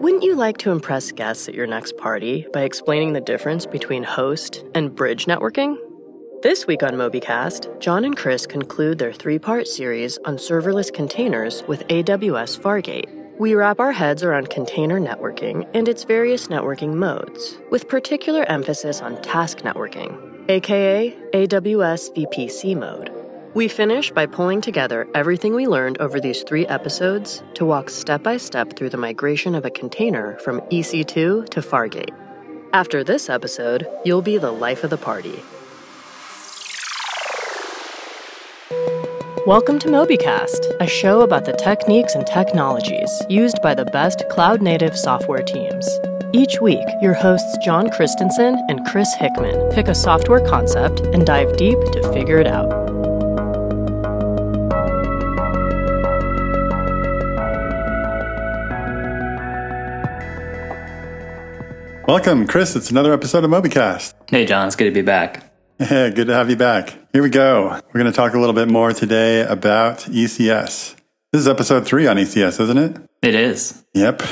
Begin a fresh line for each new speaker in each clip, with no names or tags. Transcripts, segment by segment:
Wouldn't you like to impress guests at your next party by explaining the difference between host and bridge networking? This week on MobyCast, Jon and Chris conclude their three part series on serverless containers with AWS Fargate. We wrap our heads around container networking and its various networking modes, with particular emphasis on task networking, aka AWS VPC mode. We finish by pulling together everything we learned over these three episodes to walk step by step through the migration of a container from EC2 to Fargate. After this episode, you'll be the life of the party. Welcome to MobyCast, a show about the techniques and technologies used by the best cloud native software teams. Each week, your hosts Jon Christensen and Chris Hickman pick a software concept and dive deep to figure it out.
Welcome, Chris. It's another episode of MobyCast.
Hey, Jon. It's good to be back.
Hey, good to have you back. Here we go. We're going to talk a little bit more today about ECS. This is episode three on ECS, isn't it?
It is.
Yep.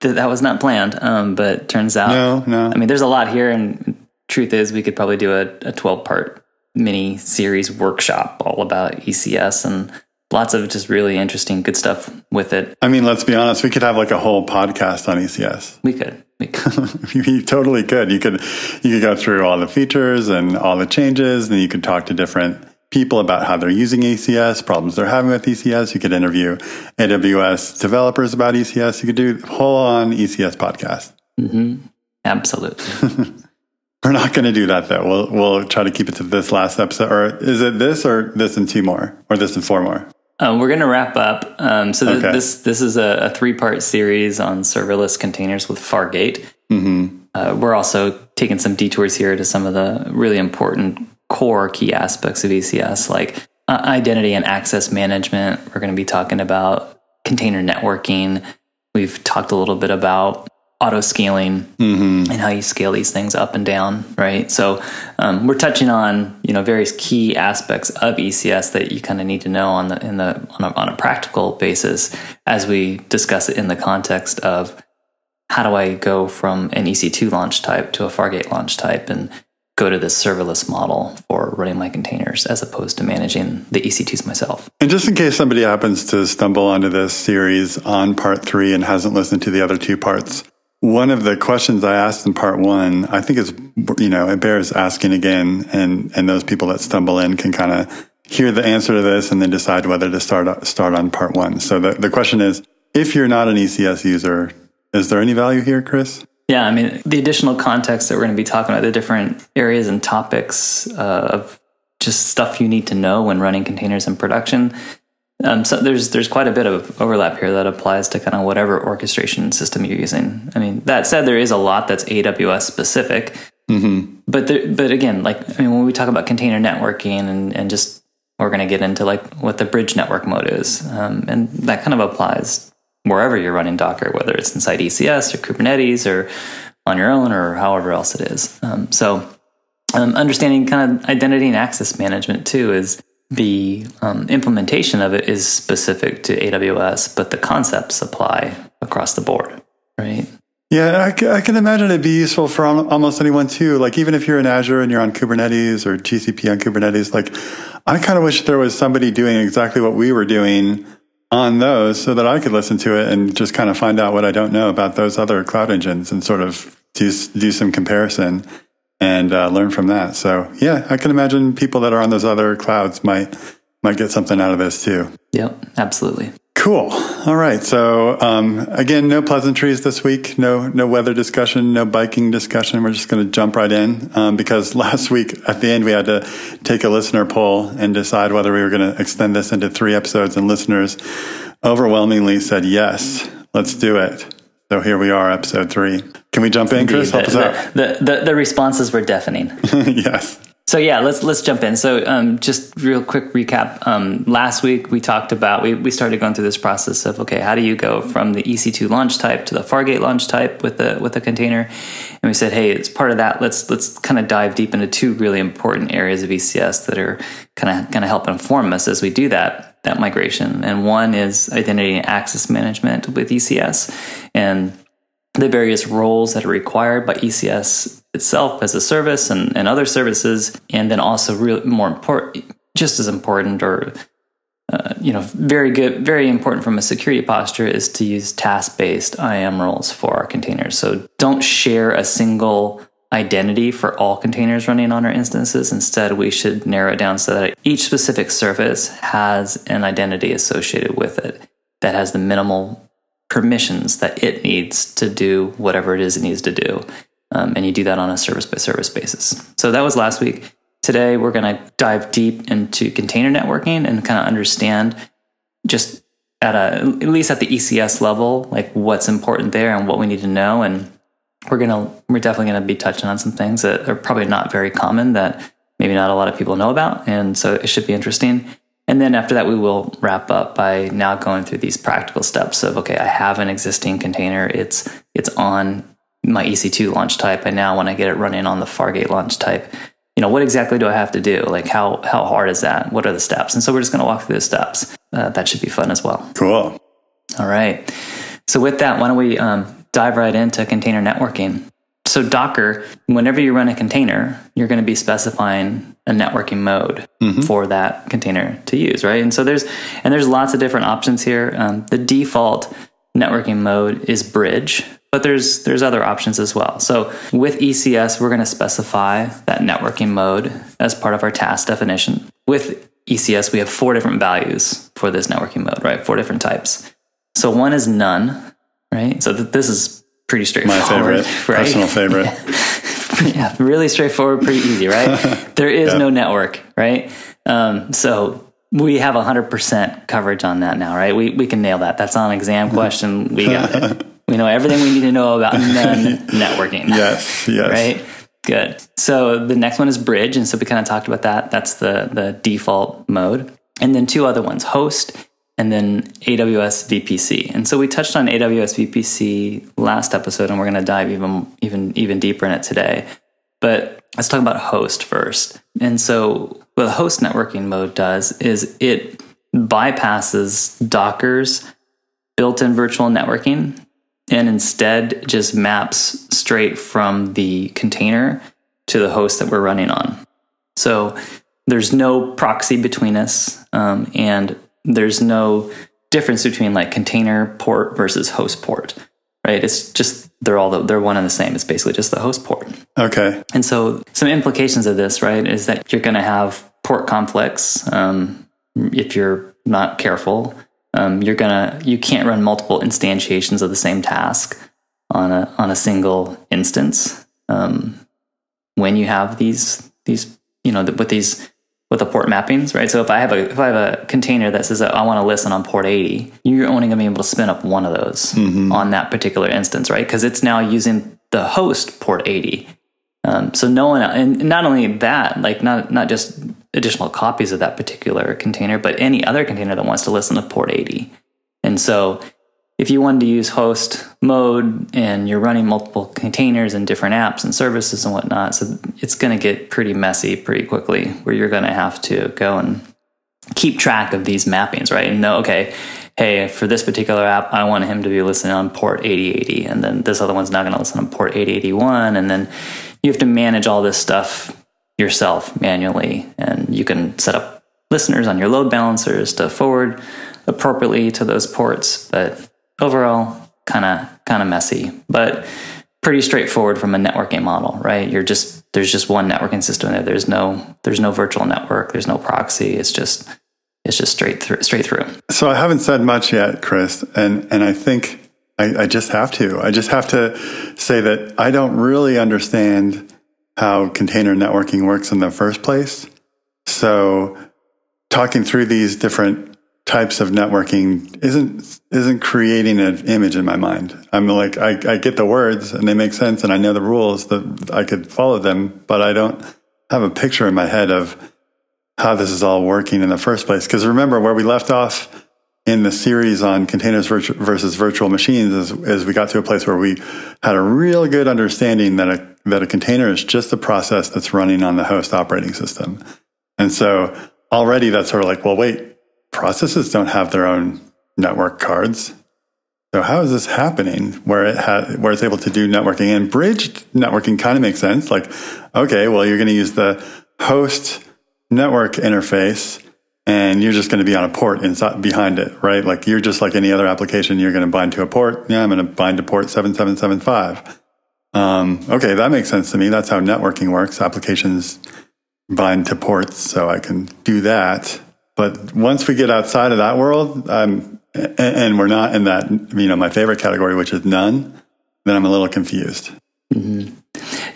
Th- that was not planned, um, but turns out.
No, no.
I mean, there's a lot here, and truth is, we could probably do a, a 12 part mini series workshop all about ECS and lots of just really interesting, good stuff with it.
I mean, let's be honest. We could have like a whole podcast on ECS.
We could. We could.
you totally could. You could. You could go through all the features and all the changes, and you could talk to different people about how they're using ECS, problems they're having with ECS. You could interview AWS developers about ECS. You could do whole on ECS podcast.
Mm-hmm. Absolutely.
We're not going to do that though. We'll we'll try to keep it to this last episode, or is it this or this and two more, or this and four more?
Um, we're going to wrap up. Um, so th- okay. this this is a, a three part series on serverless containers with Fargate.
Mm-hmm.
Uh, we're also taking some detours here to some of the really important core key aspects of ECS, like uh, identity and access management. We're going to be talking about container networking. We've talked a little bit about auto scaling
mm-hmm.
and how you scale these things up and down, right? So um, we're touching on you know various key aspects of ECS that you kind of need to know on the in the on a, on a practical basis as we discuss it in the context of how do I go from an EC2 launch type to a Fargate launch type and go to this serverless model for running my containers as opposed to managing the EC2s myself.
And just in case somebody happens to stumble onto this series on part three and hasn't listened to the other two parts, one of the questions I asked in part one, I think is, you know, it bears asking again, and and those people that stumble in can kind of hear the answer to this and then decide whether to start start on part one. So the the question is, if you're not an ECS user, is there any value here, Chris?
Yeah, I mean, the additional context that we're going to be talking about, the different areas and topics uh, of just stuff you need to know when running containers in production um, so there's there's quite a bit of overlap here that applies to kind of whatever orchestration system you're using. I mean, that said, there is a lot that's AWS specific.
Mm-hmm.
But there, but again, like I mean, when we talk about container networking and and just we're going to get into like what the bridge network mode is, um, and that kind of applies wherever you're running Docker, whether it's inside ECS or Kubernetes or on your own or however else it is. Um, so um, understanding kind of identity and access management too is the um, implementation of it is specific to AWS, but the concepts apply across the board, right?
Yeah, I, I, can imagine it'd be useful for almost anyone too. Like even if you're in Azure and you're on Kubernetes or GCP on Kubernetes, like I kind of wish there was somebody doing exactly what we were doing on those so that I could listen to it and just kind of find out what I don't know about those other cloud engines and sort of do, do some comparison and uh, learn from that. So yeah, I can imagine people that are on those other clouds might might get something out of this too.
Yep, absolutely.
Cool. All right. So um, again, no pleasantries this week. No no weather discussion. No biking discussion. We're just going to jump right in um, because last week at the end we had to take a listener poll and decide whether we were going to extend this into three episodes, and listeners overwhelmingly said yes. Let's do it. So here we are, episode three. Can we jump in, Chris? Help
the,
us out.
The, the, the responses were deafening.
yes.
So yeah, let's let's jump in. So um, just real quick recap. Um, last week we talked about we, we started going through this process of okay, how do you go from the EC2 launch type to the Fargate launch type with the with a container? And we said, hey, as part of that, let's let's kind of dive deep into two really important areas of ECS that are kind of kind of help inform us as we do that that migration. And one is identity and access management with ECS, and the various roles that are required by ECS itself as a service and, and other services, and then also really more important, just as important or uh, you know, very good, very important from a security posture is to use task-based IAM roles for our containers. So don't share a single identity for all containers running on our instances. Instead, we should narrow it down so that each specific service has an identity associated with it that has the minimal permissions that it needs to do whatever it is it needs to do. Um, and you do that on a service by service basis. So that was last week. Today, we're going to dive deep into container networking and kind of understand just at a, at least at the ECS level, like what's important there and what we need to know. And we're to, we're definitely going to be touching on some things that are probably not very common that maybe not a lot of people know about. And so it should be interesting. And then after that, we will wrap up by now going through these practical steps of okay, I have an existing container. It's it's on my EC2 launch type. I now want to get it running on the Fargate launch type. You know, what exactly do I have to do? Like, how how hard is that? What are the steps? And so we're just going to walk through the steps. Uh, that should be fun as well.
Cool.
All right. So with that, why don't we um, dive right into container networking? So Docker, whenever you run a container, you're going to be specifying a networking mode mm-hmm. for that container to use, right? And so there's and there's lots of different options here. Um, the default networking mode is bridge, but there's there's other options as well. So with ECS, we're going to specify that networking mode as part of our task definition. With ECS, we have four different values for this networking mode, right? Four different types. So one is none, right? So th- this is pretty straightforward.
My favorite, right? personal favorite.
yeah, really straightforward, pretty easy, right? there is no network, right? Um, so we have 100% coverage on that now, right? We, we can nail that. That's on exam question. We got it. We know everything we need to know about networking.
Yes, yes.
Right? Good. So the next one is bridge. And so we kind of talked about that. That's the, the default mode. And then two other ones host and then AWS VPC. And so we touched on AWS VPC last episode, and we're going to dive even even even deeper in it today. But let's talk about host first. And so what the host networking mode does is it bypasses Docker's built-in virtual networking and instead just maps straight from the container to the host that we're running on. So there's no proxy between us, um, and there's no difference between like container port versus host port, right? It's just they're all the, they're one and the same. It's basically just the host port.
Okay.
And so some implications of this, right, is that you're going to have port conflicts um, if you're not careful. Um, you're gonna you can't run multiple instantiations of the same task on a on a single instance um, when you have these these you know with these with the port mappings, right? So if I have a if I have a container that says I want to listen on port 80, you're only going to be able to spin up one of those mm-hmm. on that particular instance, right? Because it's now using the host port 80. Um, so no one, and not only that, like not not just additional copies of that particular container, but any other container that wants to listen to port 80. And so if you wanted to use host mode and you're running multiple containers and different apps and services and whatnot, so it's going to get pretty messy pretty quickly where you're going to have to go and keep track of these mappings, right? And know, okay, hey, for this particular app, I want him to be listening on port 8080, and then this other one's not going to listen on port 8081, and then you have to manage all this stuff yourself manually, and you can set up listeners on your load balancers to forward appropriately to those ports, but overall kind of kind of messy, but pretty straightforward from a networking model, right? You're just there's just one networking system there. There's no there's no virtual network. There's no proxy. It's just it's just straight through straight through.
So I haven't said much yet, Chris, and and I think I, I just have to. I just have to say that I don't really understand how container networking works in the first place. So talking through these different types of networking isn't isn't creating an image in my mind. I'm like I, I get the words and they make sense and I know the rules that I could follow them, but I don't have a picture in my head of how this is all working in the first place. Because remember where we left off in the series on containers versus virtual machines is, is we got to a place where we had a real good understanding that a that a container is just a process that's running on the host operating system. And so already that's sort of like, well, wait, processes don't have their own network cards. So how is this happening where it ha- where it's able to do networking and bridge networking kind of makes sense. Like, okay, well, you're going to use the host network interface and you're just going to be on a port inside behind it, right? Like you're just like any other application. You're going to bind to a port. Yeah, I'm going to bind to port 7775. Um, okay, that makes sense to me. That's how networking works. Applications bind to ports, so I can do that. But once we get outside of that world, um, and we're not in that, you know, my favorite category, which is none, then I'm a little confused.
Mm-hmm.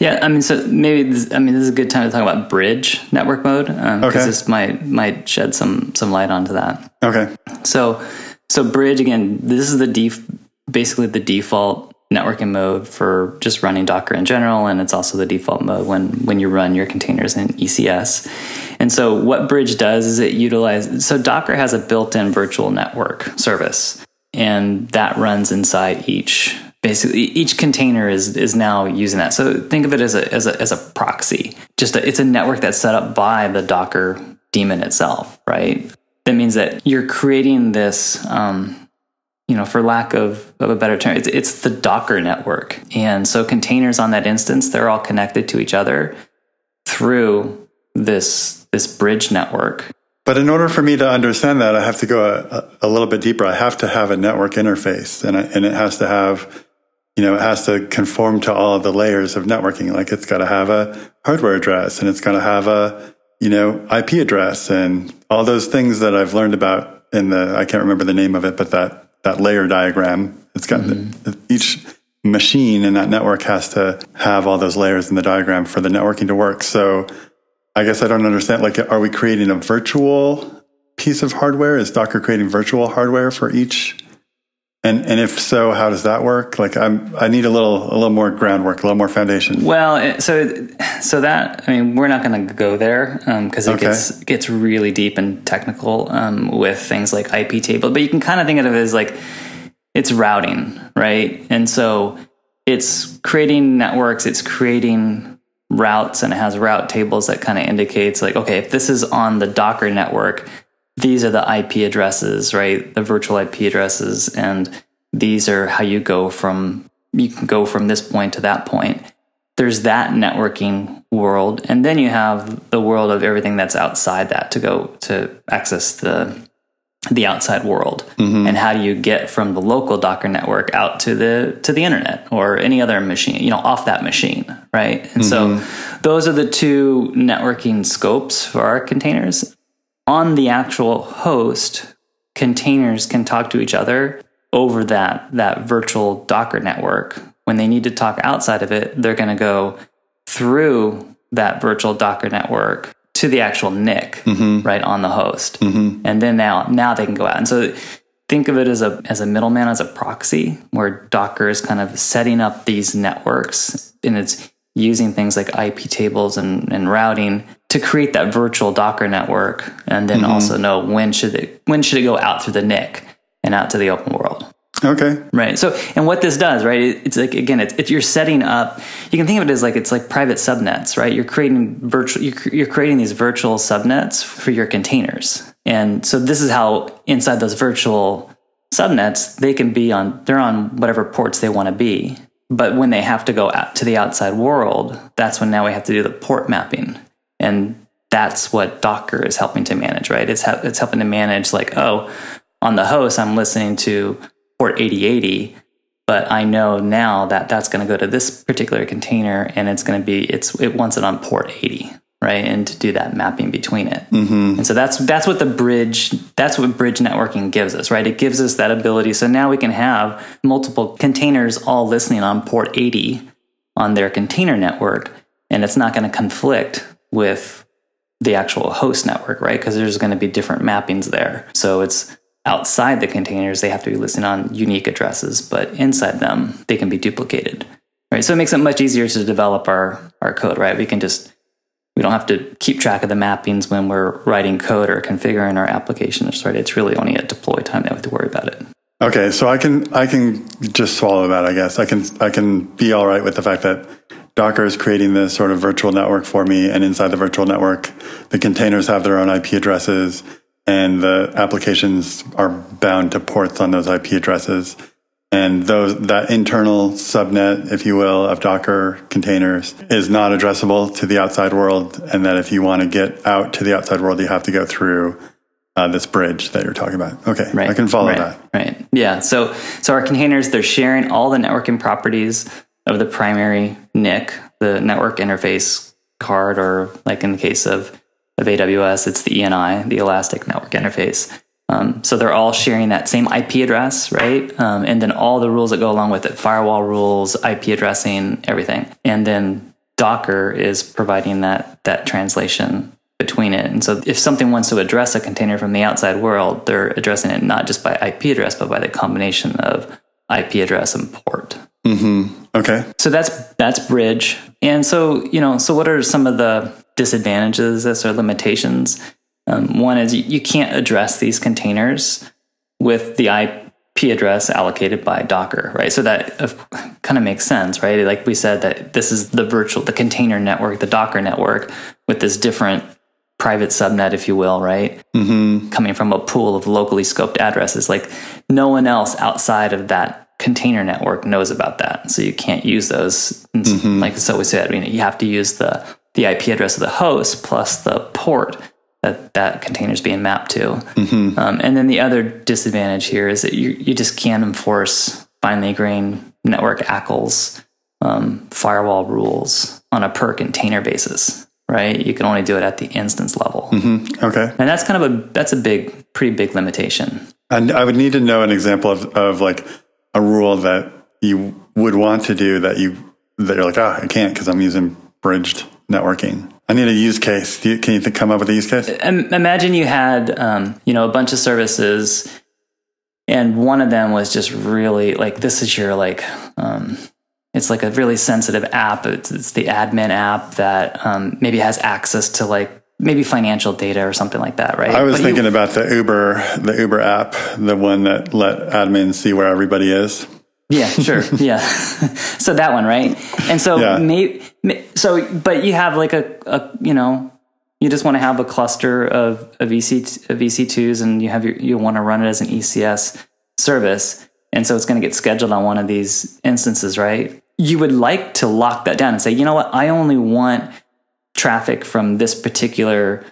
Yeah, I mean, so maybe this, I mean this is a good time to talk about bridge network mode because um, okay. this might might shed some some light onto that.
Okay.
So so bridge again, this is the def- basically the default networking mode for just running Docker in general, and it's also the default mode when when you run your containers in ECS. And so what bridge does is it utilizes so Docker has a built-in virtual network service, and that runs inside each basically each container is is now using that. So think of it as a as a as a proxy. Just a, it's a network that's set up by the Docker daemon itself, right? That means that you're creating this. Um, you know, for lack of, of a better term, it's, it's the Docker network. And so containers on that instance, they're all connected to each other through this this bridge network.
But in order for me to understand that, I have to go a, a little bit deeper. I have to have a network interface, and I, and it has to have you know, it has to conform to all of the layers of networking. Like it's got to have a hardware address and it's got to have a, you know, IP address and all those things that I've learned about in the, I can't remember the name of it, but that, that layer diagram, it's got mm-hmm. the, each machine in that network has to have all those layers in the diagram for the networking to work. So I guess I don't understand. Like, are we creating a virtual piece of hardware? Is Docker creating virtual hardware for each and and if so, how does that work? Like I'm I need a little a little more groundwork, a little more foundation.
Well, so so that I mean we're not going to go there because um, it okay. gets gets really deep and technical um, with things like IP table. But you can kind of think of it as like it's routing, right? And so it's creating networks, it's creating routes, and it has route tables that kind of indicates like okay, if this is on the Docker network these are the IP addresses, right? The virtual IP addresses, and these are how you go from you can go from this point to that point. There's that networking world, and then you have the world of everything that's outside that to go to access the the outside world. Mm-hmm. And how do you get from the local Docker network out to the to the internet or any other machine, you know, off that machine, right? And mm-hmm. so those are the two networking scopes for our containers on the actual host, containers can talk to each other over that that virtual Docker network. When they need to talk outside of it, they're going to go through that virtual Docker network to the actual NIC, mm-hmm. right on the host, mm-hmm. and then now now they can go out. And so think of it as a as a middleman, as a proxy, where Docker is kind of setting up these networks, and it's using things like IP tables and, and routing to create that virtual Docker network, and then mm-hmm. also know when should it when should it go out through the NIC and out to the open world.
Okay.
Right. So, and what this does, right? It's like again, it's, it's, you're setting up. You can think of it as like it's like private subnets, right? You're creating virtual. You're creating these virtual subnets for your containers, and so this is how inside those virtual subnets they can be on. They're on whatever ports they want to be, but when they have to go out to the outside world, that's when now we have to do the port mapping. And that's what Docker is helping to manage, right? It's, ha- it's helping to manage, like, oh, on the host, I'm listening to port 8080, but I know now that that's going to go to this particular container and it's going to be, it's, it wants it on port 80 right? And to do that mapping between it. Mm-hmm. And so that's that's what the bridge that's what bridge networking gives us, right? It gives us that ability. So now we can have multiple containers all listening on port 80 on their container network, and it's not going to conflict with the actual host network, right? Because there's going to be different mappings there. So it's outside the containers, they have to be listening on unique addresses, but inside them, they can be duplicated. Right. So it makes it much easier to develop our, our code, right? We can just we don't have to keep track of the mappings when we're writing code or configuring our applications, right? It's really only at deploy time that we have to worry about it.
Okay, so I can I can just swallow that. I guess I can I can be all right with the fact that Docker is creating this sort of virtual network for me, and inside the virtual network, the containers have their own IP addresses, and the applications are bound to ports on those IP addresses. and those that internal subnet, if you will, of Docker containers is not addressable to the outside world, and that if you want to get out to the outside world, you have to go through uh, this bridge that you're talking about. Okay,
Right.
I can follow
right,
that.
Right. Yeah. So so our containers they're sharing all the networking properties of the primary NIC, the network interface card, or like in the case of of AWS, it's the ENI, the Elastic Network Interface. Um, so they're all sharing that same IP address, right? Um, and then all the rules that go along with it, firewall rules, IP addressing, everything. And then Docker is providing that that translation between it. And so if something wants to address a container from the outside world, they're addressing it not just by IP address, but by the combination of IP address and port.
Okay,
So that's that's bridge. And so, you know, so what are some of the disadvantages or limitations? Um, one is you, you can't address these containers with the IP address allocated by Docker, right? So that kind of makes sense, right? Like we said that this is the virtual, the container network, the Docker network with this different private subnet, if you will, right? Mm-hmm. Coming from a pool of locally scoped addresses. Like no one else outside of that container network knows about that. So you can't use those. S- Like it's always said, I mean, you have to use the, the IP address of the host plus the port that that container is being mapped to. Um, and then the other disadvantage here is that you, you just can't enforce finely grained network ACLs, um, firewall rules on a per container basis, right? You can only do it at the instance level.
okay.
And that's kind of a, that's a big, pretty big limitation.
And I would need to know an example of, of like a rule that you would want to do that you that you're like, ah, I can't because I'm using bridged networking. I need a use case. Do you, can you th- come up with a use case?
Imagine you had um, you know a bunch of services and one of them was just really like this is your like um, it's like a really sensitive app it's, it's the admin app that um, maybe has access to like maybe financial data or something like that right
I was
But you-
thinking about the Uber, the Uber app, the one that let admins see where everybody is.
Yeah, sure. yeah. so that one, right? And so
Yeah.
may, may so but you have like a, a you know, you just want to have a cluster of of EC of EC2s and you have your you want to run it as an ECS service. And so it's going to get scheduled on one of these instances, right? You would like to lock that down and say, "You know what? I only want traffic from this particular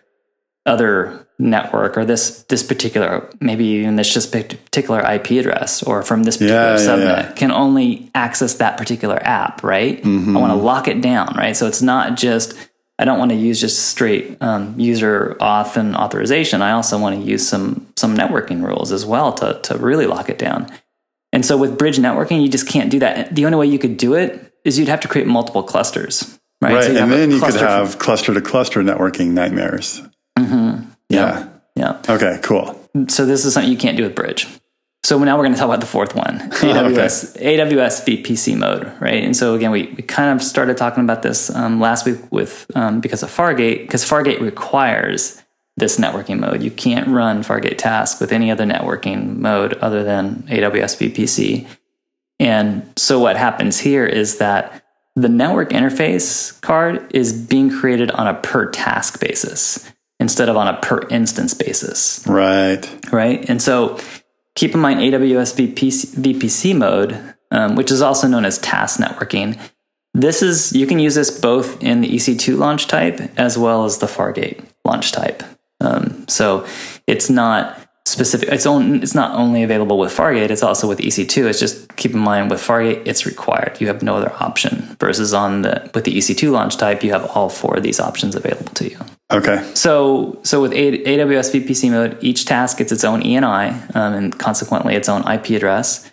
other network or this this particular maybe even this just particular IP address or from this particular
Yeah, yeah,
subnet
yeah.
can only access that particular app, right? I want to lock it down, right? So it's not just I don't want to use just straight um, user auth and authorization. I also want to use some some networking rules as well to to really lock it down. And so with bridge networking, you just can't do that. The only way you could do it is you'd have to create multiple clusters, right?
Right.
So
and then you could have cluster to cluster networking nightmares. Yeah.
yeah.
Okay, cool.
So this is something you can't do with Bridge. So now we're going to talk about the fourth one, AWS AWS VPC mode, right? And so again, we, we kind of started talking about this um, last week with um, because of Fargate, because Fargate requires this networking mode. You can't run Fargate task with any other networking mode other than AWS VPC. And so what happens here is that the network interface card is being created on a per task basis instead of on a per instance basis
Right.
right? And so keep in mind AWS VPC, VPC mode, um, which is also known as task networking. This is you can use this both in the EC2 launch type as well as the Fargate launch type. Um, so it's not specific. It's on, It's not only available with Fargate. It's also with EC2. It's just keep in mind with Fargate, it's required. You have no other option. Versus on the with the EC2 launch type, you have all four of these options available to you.
Okay.
So, so with A- AWS VPC mode, each task gets its own ENI um, and consequently its own IP address.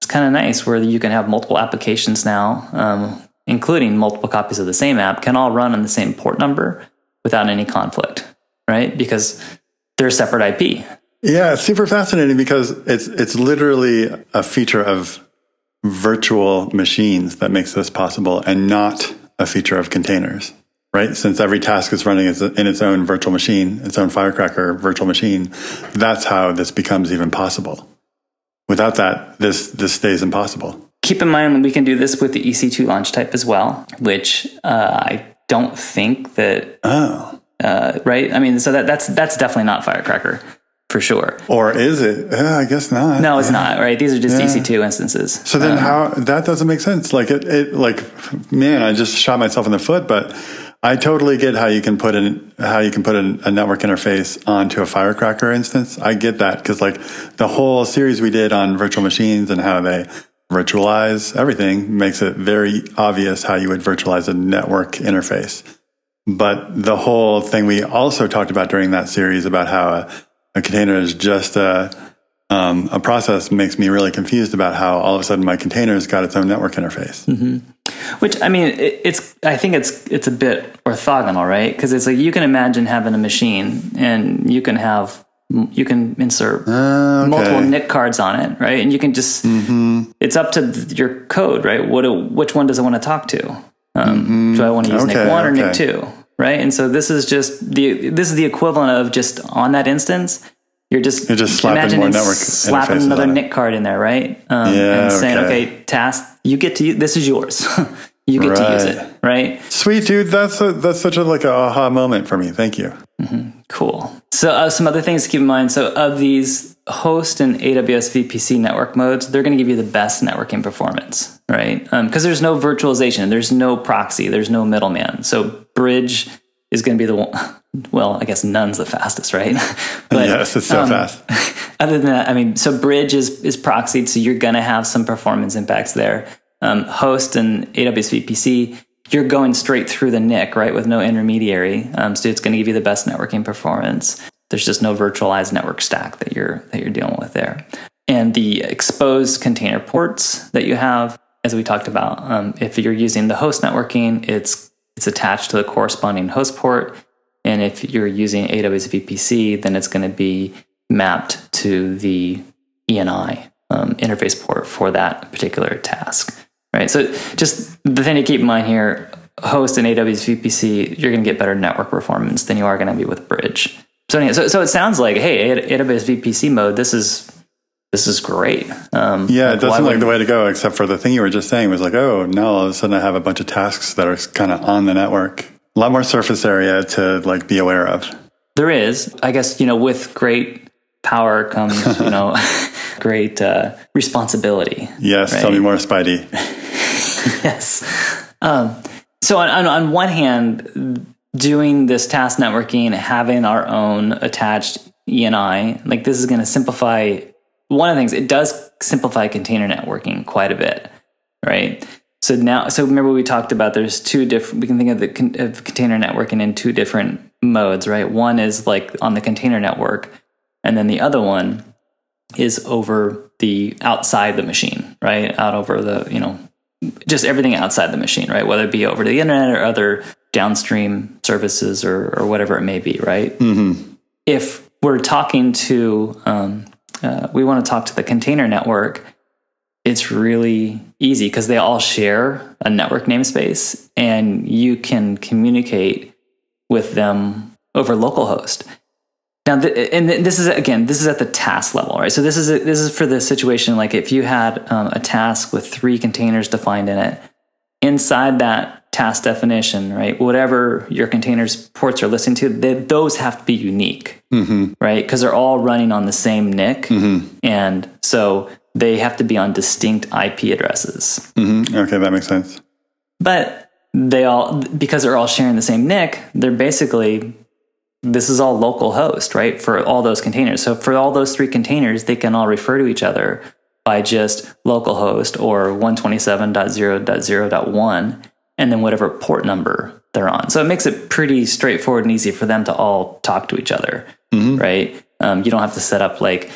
It's kind of nice where you can have multiple applications now, um, including multiple copies of the same app, can all run on the same port number without any conflict, right? Because they're separate IP.
Yeah, it's super fascinating because it's it's literally a feature of virtual machines that makes this possible and not a feature of containers. Right? Since every task is running in its own virtual machine, its own Firecracker virtual machine, that's how this becomes even possible. Without that, this this stays impossible.
Keep in mind we can do this with the EC2 launch type as well, which uh, I don't think that
Oh.
uh, right? I mean, so that, that's that's definitely not Firecracker. for sure.
Or is it? Uh, I guess not.
No, it's not, right? These are just EC2 instances.
So then, um, how that doesn't make sense? Like it, it, like man, I just shot myself in the foot. But I totally get how you can put in how you can put a, a network interface onto a Firecracker instance. I get that because like the whole series we did on virtual machines and how they virtualize everything makes it very obvious how you would virtualize a network interface. But the whole thing we also talked about during that series about how a, a container is just a, um, a process makes me really confused about how all of a sudden my container has got its own network interface.
Mm-hmm. Which I mean, it, it's I think it's it's a bit orthogonal, right? Because it's like you can imagine having a machine and you can have you can insert uh, okay. multiple NIC cards on it, right? And you can just mm-hmm. it's up to your code, right? What do, which one does it want to talk to? Um, mm-hmm. Do I want to use okay, NIC one or okay. NIC two? Right? And so this is just the this is the equivalent of just on that instance. You're just,
you're just slapping more network
slapping another NIC card in there, right?
Um, yeah,
and saying, okay, task, you get to this is yours. you get right. to use it, right?
Sweet, dude. That's a, that's such a like a aha moment for me. Thank you.
Mm-hmm. Cool. So uh, some other things to keep in mind. So of these host and AWS VPC network modes, they're going to give you the best networking performance, right? Because um, there's no virtualization, there's no proxy, there's no middleman. So bridge is going to be the one. Well, I guess none's the fastest, right?
but, yes, it's so um, fast.
Other than that, I mean, so bridge is is proxied, so you're going to have some performance impacts there. Um, host and AWS VPC, you're going straight through the NIC, right, with no intermediary. Um, so it's going to give you the best networking performance. There's just no virtualized network stack that you're that you're dealing with there. And the exposed container ports that you have, as we talked about, um, if you're using the host networking, it's it's attached to the corresponding host port. And if you're using AWS VPC, then it's going to be mapped to the ENI um, interface port for that particular task right? So just the thing to keep in mind here, host and AWS VPC, you're going to get better network performance than you are going to be with Bridge. So, so, so it sounds like, hey, AWS VPC mode, this is this is great.
Um, yeah, it doesn't look like the way to go, except for the thing you were just saying was like, oh, now all of a sudden I have a bunch of tasks that are kind of on the network. A lot more surface area to like be aware of.
There is, I guess, you know, with great power comes, you know, great uh, responsibility.
Yes, right? tell me more, Spidey.
yes. Um, so on, on, on one hand, doing this task networking, having our own attached ENI, like this is going to simplify one of the things. It does simplify container networking quite a bit, right? So now, so remember we talked about there's two different. We can think of the con, of container networking in two different modes, right? One is like on the container network, and then the other one is over the outside the machine, right? Out over the you know just everything outside the machine, right? Whether it be over the internet or other downstream services or, or whatever it may be, right? Mm-hmm. If we're talking to, um, uh, we want to talk to the container network, it's really easy because they all share a network namespace and you can communicate with them over localhost. Now, the, and this is again, this is at the task level, right? So this is a, this is for the situation like if you had um, a task with three containers defined in it, inside that task definition, right? Whatever your containers ports are listening to, they, those have to be unique, mm-hmm. right? Because they're all running on the same NIC, mm-hmm. and so they have to be on distinct IP addresses.
Mm-hmm. Okay, that makes sense.
But they all because they're all sharing the same NIC, they're basically this is all local host, right? For all those containers. So for all those three containers, they can all refer to each other by just localhost or 127.0.0.1 and then whatever port number they're on. So it makes it pretty straightforward and easy for them to all talk to each other, mm-hmm. right? Um, you don't have to set up like,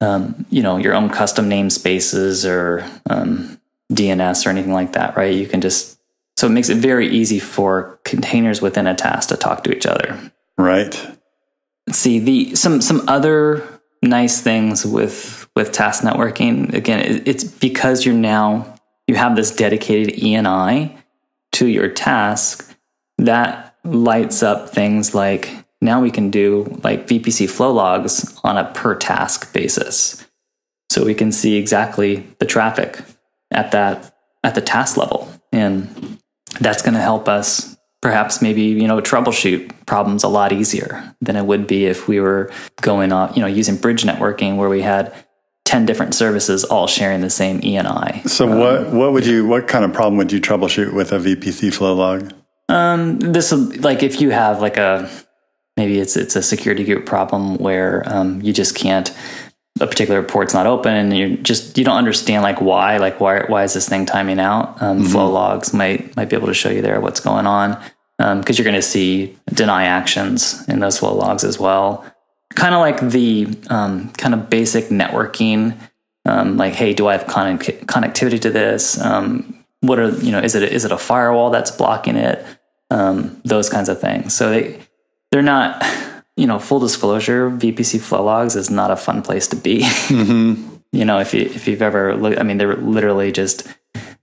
um, you know, your own custom namespaces or um, DNS or anything like that, right? You can just, so it makes it very easy for containers within a task to talk to each other.
Right.
Let's see the some some other nice things with with task networking. Again, it's because you're now you have this dedicated ENI to your task that lights up things like now we can do like VPC flow logs on a per task basis. So we can see exactly the traffic at that at the task level. And that's going to help us perhaps maybe you know troubleshoot problems a lot easier than it would be if we were going on, you know using bridge networking where we had 10 different services all sharing the same ENI.
So um, what what would you what kind of problem would you troubleshoot with a VPC flow log?
Um, this like if you have like a maybe it's it's a security group problem where um, you just can't a particular port's not open and you just you don't understand like why like why why is this thing timing out um, mm-hmm. flow logs might might be able to show you there what's going on because um, you're going to see deny actions in those flow logs as well kind of like the um, kind of basic networking um, like hey do i have connect- connectivity to this um, what are you know is it is it a firewall that's blocking it um, those kinds of things so they they're not you know full disclosure vpc flow logs is not a fun place to be mm-hmm. you know if you if you've ever looked i mean they're literally just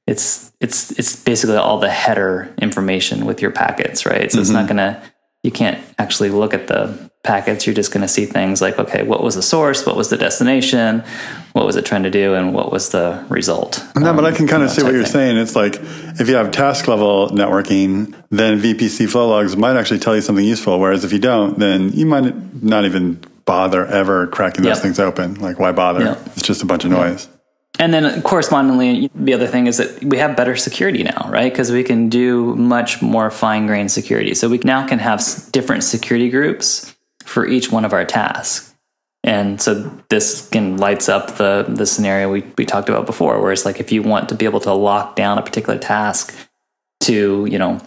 it's it's it's basically all the header information with your packets right so mm-hmm. it's not mm-hmm. gonna you can't actually look at the packets, you're just going to see things like, okay, what was the source? What was the destination? What was it trying to do? And what was the result?
No, um, but I can kind of see what you're thing. saying. It's like if you have task level networking, then VPC flow logs might actually tell you something useful. Whereas if you don't, then you might not even bother ever cracking those yep. things open. Like, why bother? Yep. It's just a bunch of noise.
And then correspondingly, the other thing is that we have better security now, right? Because we can do much more fine grained security. So we now can have different security groups for each one of our tasks. And so this can lights up the the scenario we, we talked about before, where it's like if you want to be able to lock down a particular task to, you know,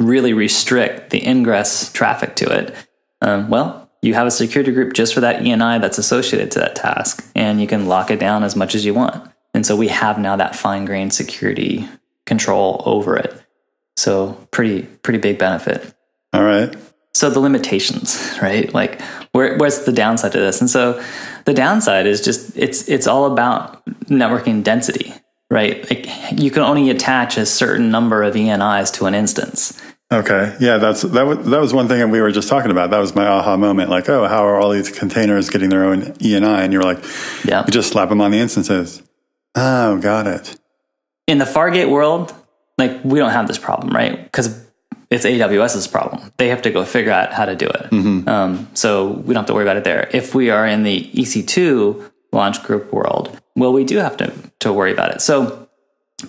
really restrict the ingress traffic to it, um, well, you have a security group just for that ENI that's associated to that task, and you can lock it down as much as you want. And so we have now that fine grained security control over it. So pretty pretty big benefit.
All right
so the limitations right like where, where's the downside to this and so the downside is just it's it's all about networking density right like you can only attach a certain number of enis to an instance
okay yeah that's that was that was one thing that we were just talking about that was my aha moment like oh how are all these containers getting their own eni and you're like yeah you just slap them on the instances oh got it
in the fargate world like we don't have this problem right because it's AWS's problem. They have to go figure out how to do it. Mm-hmm. Um, so we don't have to worry about it there. If we are in the EC2 launch group world, well, we do have to, to worry about it. So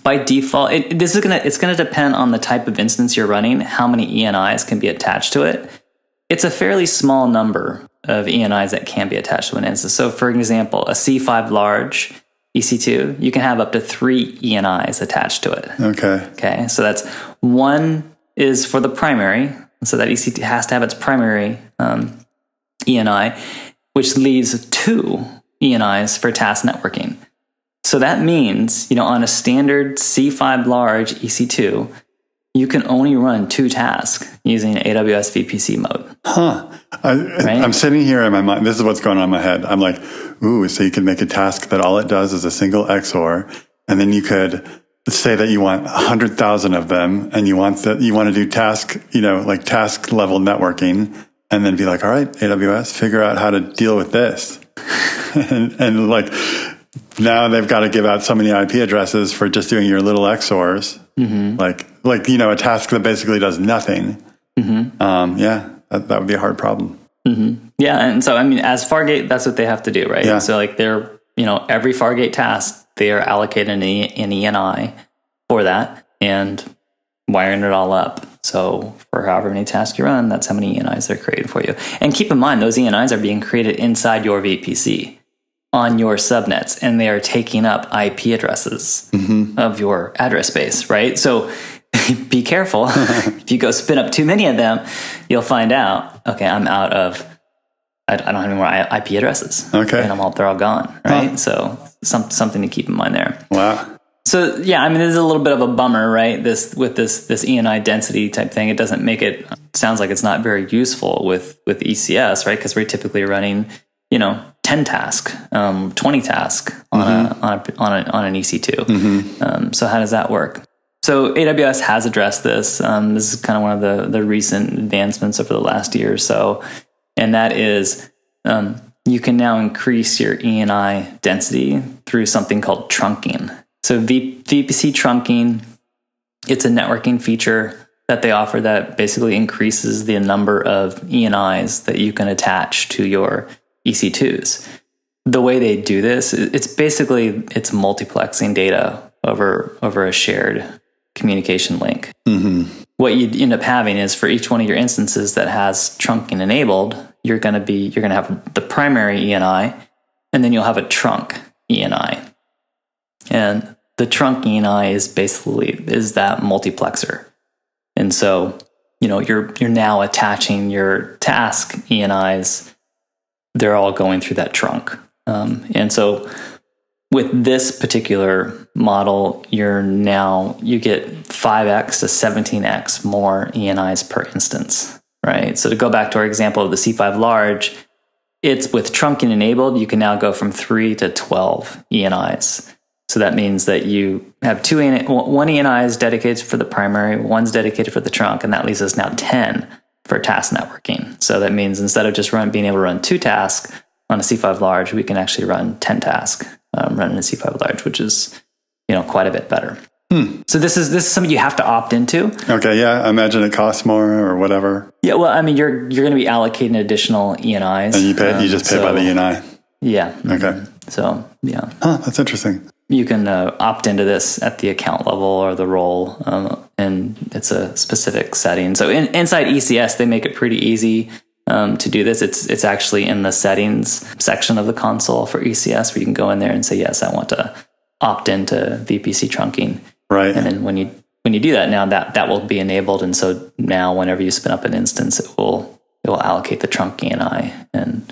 by default, it, this is gonna it's gonna depend on the type of instance you're running, how many ENIs can be attached to it. It's a fairly small number of ENIs that can be attached to an instance. So, for example, a C5 large EC2, you can have up to three ENIs attached to it.
Okay.
Okay. So that's one is for the primary. So that EC2 has to have its primary um, ENI, which leaves two ENIs for task networking. So that means, you know, on a standard C5 large EC2, you can only run two tasks using AWS VPC mode.
Huh. I, am sitting here in my mind. This is what's going on in my head. I'm like, ooh, so you can make a task that all it does is a single XOR, and then you could say that you want 100,000 of them and you want that you want to do task, you know, like task level networking and then be like, all right, AWS, figure out how to deal with this. and, and, like now they've got to give out so many IP addresses for just doing your little XORs. Mm-hmm. Like, like, you know, a task that basically does nothing. Mm-hmm. Um, yeah, that, that, would be a hard problem.
Mm-hmm. Yeah. And so, I mean, as Fargate, that's what they have to do, right? Yeah. So like they're, you know, every Fargate task they are allocated an, e, an ENI for that and wiring it all up. So for however many tasks you run, that's how many ENIs they're creating for you. And keep in mind, those ENIs are being created inside your VPC on your subnets, and they are taking up IP addresses mm-hmm. of your address space, right? So be careful. if you go spin up too many of them, you'll find out, okay, I'm out of I, don't have any more IP addresses.
Okay.
And I'm all, they're all gone. Right. Huh. So some, something to keep in mind there.
Wow.
So yeah, I mean, this is a little bit of a bummer, right? This with this this ENI density type thing, it doesn't make it sounds like it's not very useful with with ECS, right? Because we're typically running, you know, ten task, um, twenty task on mm-hmm. a on a, on, a, on an EC2. Mm-hmm. Um, so how does that work? So AWS has addressed this. Um, this is kind of one of the the recent advancements over the last year or so and that is um, you can now increase your ENI density through something called trunking. So v- VPC trunking, it's a networking feature that they offer that basically increases the number of ENIs that you can attach to your EC2s. The way they do this, it's basically it's multiplexing data over over a shared communication link.
Mm-hmm.
What you end up having is for each one of your instances that has trunking enabled, you're going to be you're going to have the primary ENI, and then you'll have a trunk ENI, and the trunk ENI is basically is that multiplexer. And so, you know, you're you're now attaching your task ENIs. They're all going through that trunk. Um, and so with this particular model, you're now you get 5x to 17x more ENIs per instance, right? So to go back to our example of the C5 large, it's with trunking enabled, you can now go from 3 to 12 ENIs. So that means that you have two one ENI is dedicated for the primary, one's dedicated for the trunk, and that leaves us now 10 for task networking. So that means instead of just run being able to run two tasks on a C5 large, we can actually run 10 tasks um, running a C5 large, which is you know quite a bit better.
Hmm.
So this is this is something you have to opt into.
Okay, yeah. I imagine it costs more or whatever.
Yeah, well, I mean, you're you're going to be allocating additional ENIs,
and you pay. Um, you just pay so, by the ENI.
Yeah.
Okay.
So yeah.
Huh, that's interesting
you can uh, opt into this at the account level or the role, um, and it's a specific setting. So in, inside ECS, they make it pretty easy um, to do this. It's it's actually in the settings section of the console for ECS where you can go in there and say, yes, I want to opt into VPC trunking.
Right.
And then when you when you do that, now that that will be enabled, and so now whenever you spin up an instance, it will it will allocate the trunk ENI and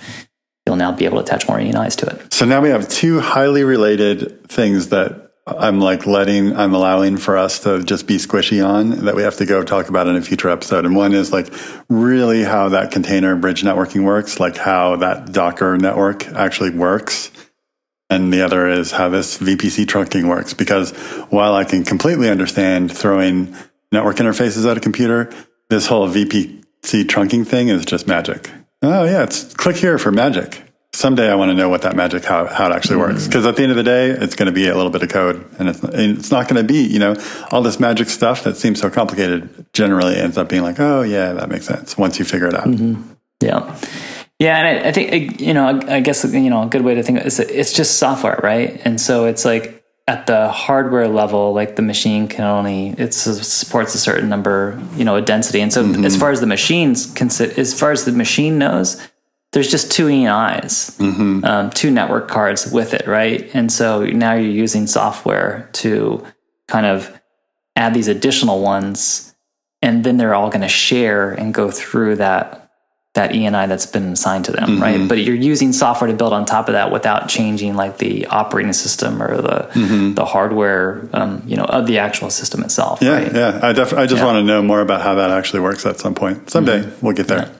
you'll now be able to attach more ENIs to it.
So now we have two highly related things that I'm like letting, I'm allowing for us to just be squishy on that we have to go talk about in a future episode. And one is like really how that container bridge networking works, like how that Docker network actually works. And the other is how this VPC trunking works. Because while I can completely understand throwing network interfaces at a computer, this whole VPC trunking thing is just magic. Oh yeah, it's click here for magic. Someday I want to know what that magic how how it actually works because at the end of the day, it's going to be a little bit of code, and it's and it's not going to be you know all this magic stuff that seems so complicated. Generally, ends up being like, oh yeah, that makes sense once you figure it out.
Mm-hmm. Yeah. Yeah, and I, I, think you know. I guess you know a good way to think is it's just software, right? And so it's like at the hardware level, like the machine can only it supports a certain number, you know, a density. And so, mm-hmm. as far as the machines, as far as the machine knows, there's just two ENIs,
mm-hmm.
um, two network cards with it, right? And so now you're using software to kind of add these additional ones, and then they're all going to share and go through that that ENI that's been assigned to them, mm-hmm. right? But you're using software to build on top of that without changing like the operating system or the mm-hmm. the hardware, um, you know, of the actual system itself.
Yeah,
right?
yeah. I def- I just yeah. want to know more about how that actually works at some point. Someday mm-hmm. we'll get there. Yeah.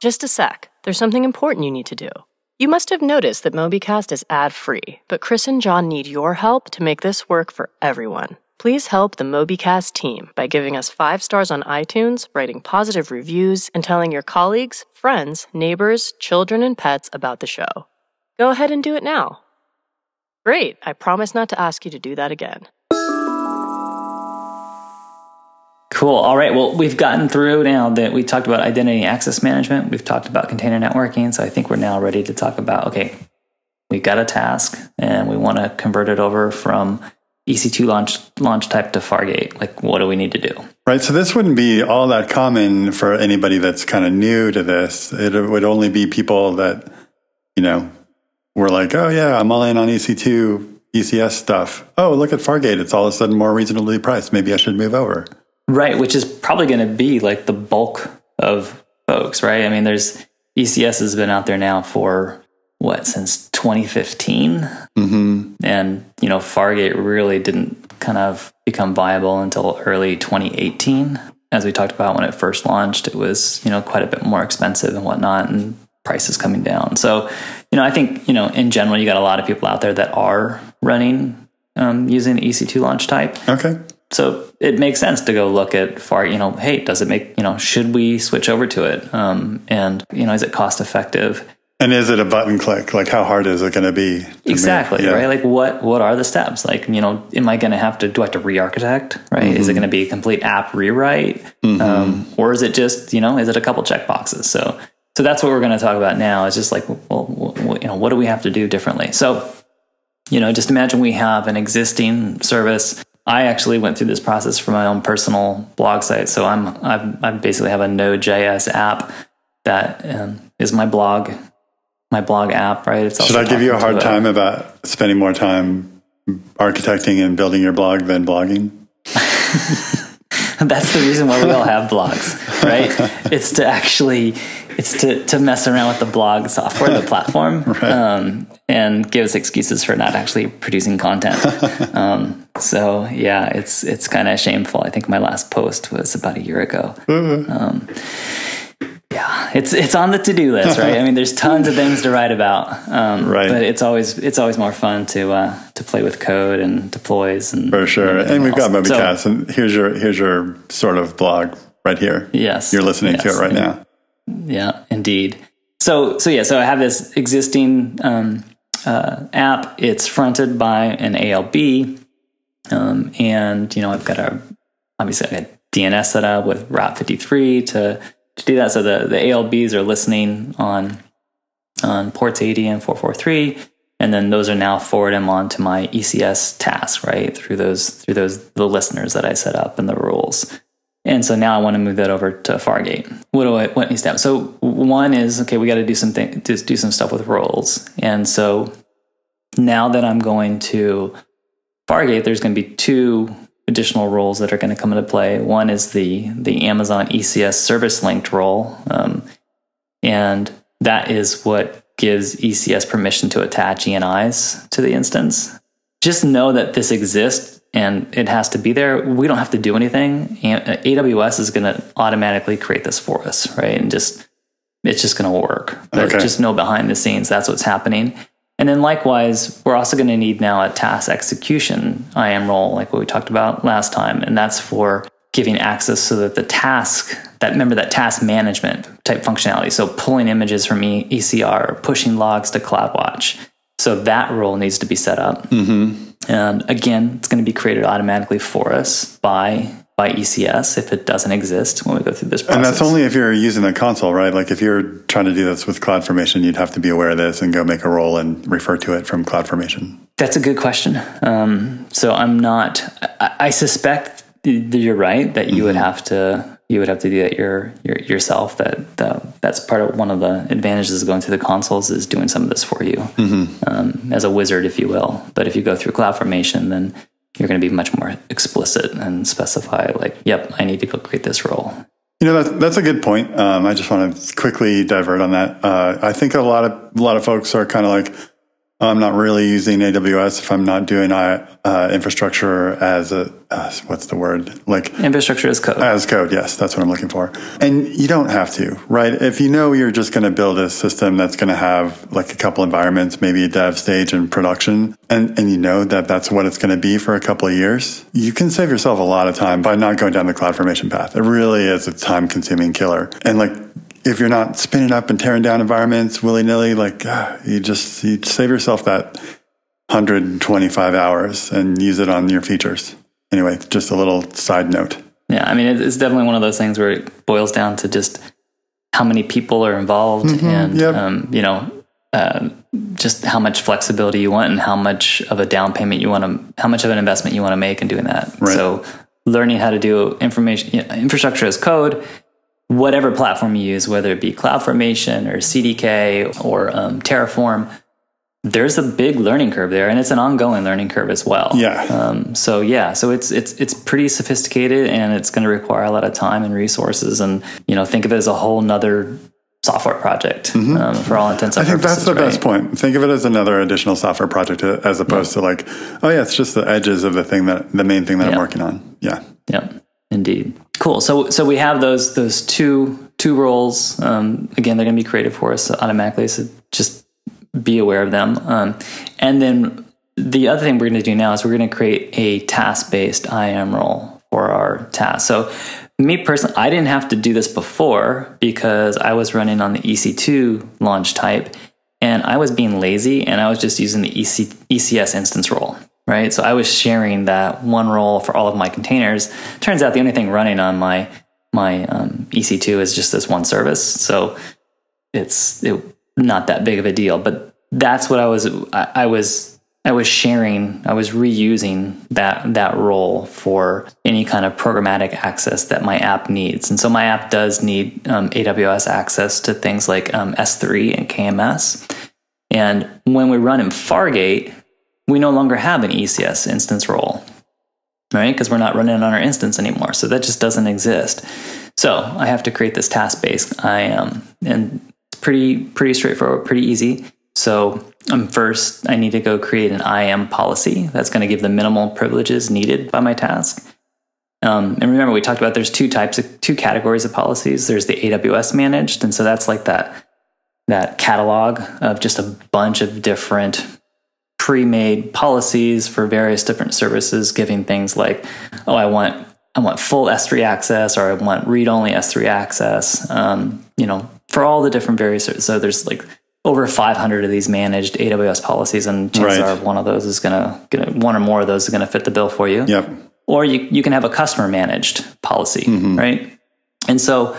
Just a sec. There's something important you need to do. You must have noticed that MobyCast is ad free, but Chris and Jon need your help to make this work for everyone. Please help the MobyCast team by giving us five stars on iTunes, writing positive reviews, and telling your colleagues, friends, neighbors, children, and pets about the show. Go ahead and do it now. Great, I promise not to ask you to do that again.
Cool. All right. Well, we've gotten through now that we talked about identity access management. We've talked about container networking. So I think we're now ready to talk about okay, we've got a task and we want to convert it over from EC2 launch launch type to Fargate? Like, what do we need to do?
Right. So this wouldn't be all that common for anybody that's kind of new to this. It would only be people that, you know, were like, oh yeah, I'm all in on EC2 ECS stuff. Oh, look at Fargate. It's all of a sudden more reasonably priced. Maybe I should move over.
Right. Which is probably going to be like the bulk of folks, right? I mean, there's ECS has been out there now for what since 2015
mm-hmm.
and you know fargate really didn't kind of become viable until early 2018 as we talked about when it first launched it was you know quite a bit more expensive and whatnot and prices coming down. So you know i think you know in general you got a lot of people out there that are running um, using ec2 launch type.
Okay.
So it makes sense to go look at far you know hey does it make you know should we switch over to it? Um, and you know is it cost effective
And is it a button click? Like, how hard is it going to be? to
exactly
yeah.
right? Like what what are the steps? Like you know am i going to have to do i have to re-architect right? Is it
Mm-hmm.
going to be a complete app rewrite? Um, or is it just you know is it a couple check boxes? So so that's what we're going to talk about now is just like well, well you know what do we have to do differently? So you know just imagine we have an existing service. I actually went through this process for my own personal blog site. So i'm I've, i basically have a node.js app that um, is my blog my blog app right it's
Should I give you a hard time about spending more time architecting and building your blog than blogging?
That's the reason why we all have blogs, right? it's to actually, it's to, to mess around with the blog software, the platform, um, and give us excuses for not actually producing content. um, so yeah, it's it's kind of shameful. I think my last post was about a year ago. Um, yeah, it's it's on the to do list, right? I mean, there's tons of things to write about, um,
Right.
But it's always it's always more fun to uh, to play with code and deploys and
For sure.
everything
And we've got
else. So-
and here's your here's your sort of blog right here.
Yes,
You're listening to it right now.
Yeah, indeed. So, so yeah, so I have this existing um, uh, app. It's fronted by an ALB, um, and you know I've got a obviously I got DNS set up with Route 53 to to do that. So the the ALBs are listening on on ports 80 and 443, and then those are now forwarding them on to my ECS task right through those through those the listeners that I set up and the rules. And so now I want to move that over to Fargate. What do I what needs to happen? So one is okay, we got to do something just do some stuff with roles. And so now that I'm going to Fargate, there's going to be two additional roles that are going to come into play. One is the the Amazon ECS service linked role, um, and that is what gives ECS permission to attach ENIs to the instance. Just know that this exists and it has to be there. We don't have to do anything. AWS is going to automatically create this for us, right? And just it's just going to work. But
Okay.
just know behind the scenes that's what's happening. And then likewise, we're also going to need now a task execution IAM role, like what we talked about last time. And that's for giving access so that the task, that remember that task management type functionality. So pulling images from ECR, pushing logs to CloudWatch. So that role needs to be set up. Mm-hmm. And again, it's going to be created automatically for us by by ECS if it doesn't exist when we go through this process.
And that's only if you're using the console, right? Like if you're trying to do this with CloudFormation, you'd have to be aware of this and go make a role and refer to it from CloudFormation.
That's a good question. Um, so I'm not. I, I suspect that you're right that you would have to. You would have to do that your, your yourself. That uh, that's part of one of the advantages of going through the consoles is doing some of this for you um, as a wizard, if you will. But if you go through CloudFormation, then you're going to be much more explicit and specify like, "Yep, I need to go create this role."
You know, that's, that's a good point. Um, I just want to quickly divert on that. Uh, I think a lot of a lot of folks are kind of like, I'm not really using AWS if I'm not doing uh, uh, infrastructure as a uh, what's the word like
Infrastructure as code.
as code. Yes, that's what I'm looking for. And you don't have to, right? If you know you're just going to build a system that's going to have like a couple environments, maybe a dev stage and production, and, and you know that that's what it's going to be for a couple of years, you can save yourself a lot of time by not going down the cloud formation path. It really is a time consuming killer. And like, if you're not spinning up and tearing down environments willy nilly, like ah, you just you save yourself that 125 hours and use it on your features. Anyway, just a little side note.
Yeah, I mean, it's definitely one of those things where it boils down to just how many people are involved and,
yep.
um, you know, uh, just how much flexibility you want and how much of a down payment you want to, how much of an investment you want to make in doing that.
Right.
So, learning how to do information, you know, infrastructure as code, whatever platform you use, whether it be CloudFormation or CDK or um, Terraform, there's a big learning curve there, and it's an ongoing learning curve as well.
Yeah.
Um, so yeah, so it's it's it's pretty sophisticated, and it's going to require a lot of time and resources, and you know, think of it as a whole nother software project um, for all intents and
Mm-hmm. I think
purposes.
that's the
right?
best point. Think of it as another additional software project uh, as opposed to like, oh yeah, it's just the edges of the thing that the main thing that I'm working on. Yeah.
Yeah, indeed. Cool. So so we have those those two two roles. Um, again, they're going to be created for us automatically. So just be aware of them. Um, and then the other thing we're going to do now is we're going to create a task based IAM role for our task. So me personally, I didn't have to do this before because I was running on the EC2 launch type. and I was being lazy and I was just using the EC, ECS instance role, right? So I was sharing that one role for all of my containers. Turns out the only thing running on my my um, EC2 is just this one service, so it's it, not that big of a deal. But that's what I was I, I was I was sharing, I was reusing that that role for any kind of programmatic access that my app needs. And so my app does need um, AWS access to things like um, S3 and KMS. And when we run in Fargate, we no longer have an ECS instance role, right? Because we're not running on our instance anymore. So that just doesn't exist. So I have to create this task based IAM, and it's pretty pretty straightforward, pretty easy. So um, first, I need to go create an IAM policy that's going to give the minimal privileges needed by my task. Um, and remember, we talked about there's two types of two categories of policies. There's the AWS managed, and so that's like that that catalog of just a bunch of different pre-made policies for various different services, giving things like, oh, I want I want full S3 access, or I want read-only S3 access. Um, you know, for all the different various. So there's like over 500 of these managed AWS policies, and chances
Right.
are one of those is gonna, gonna one or more of those is gonna fit the bill for you.
Yep.
Or you you can have a customer managed policy,
Mm-hmm.
right? And so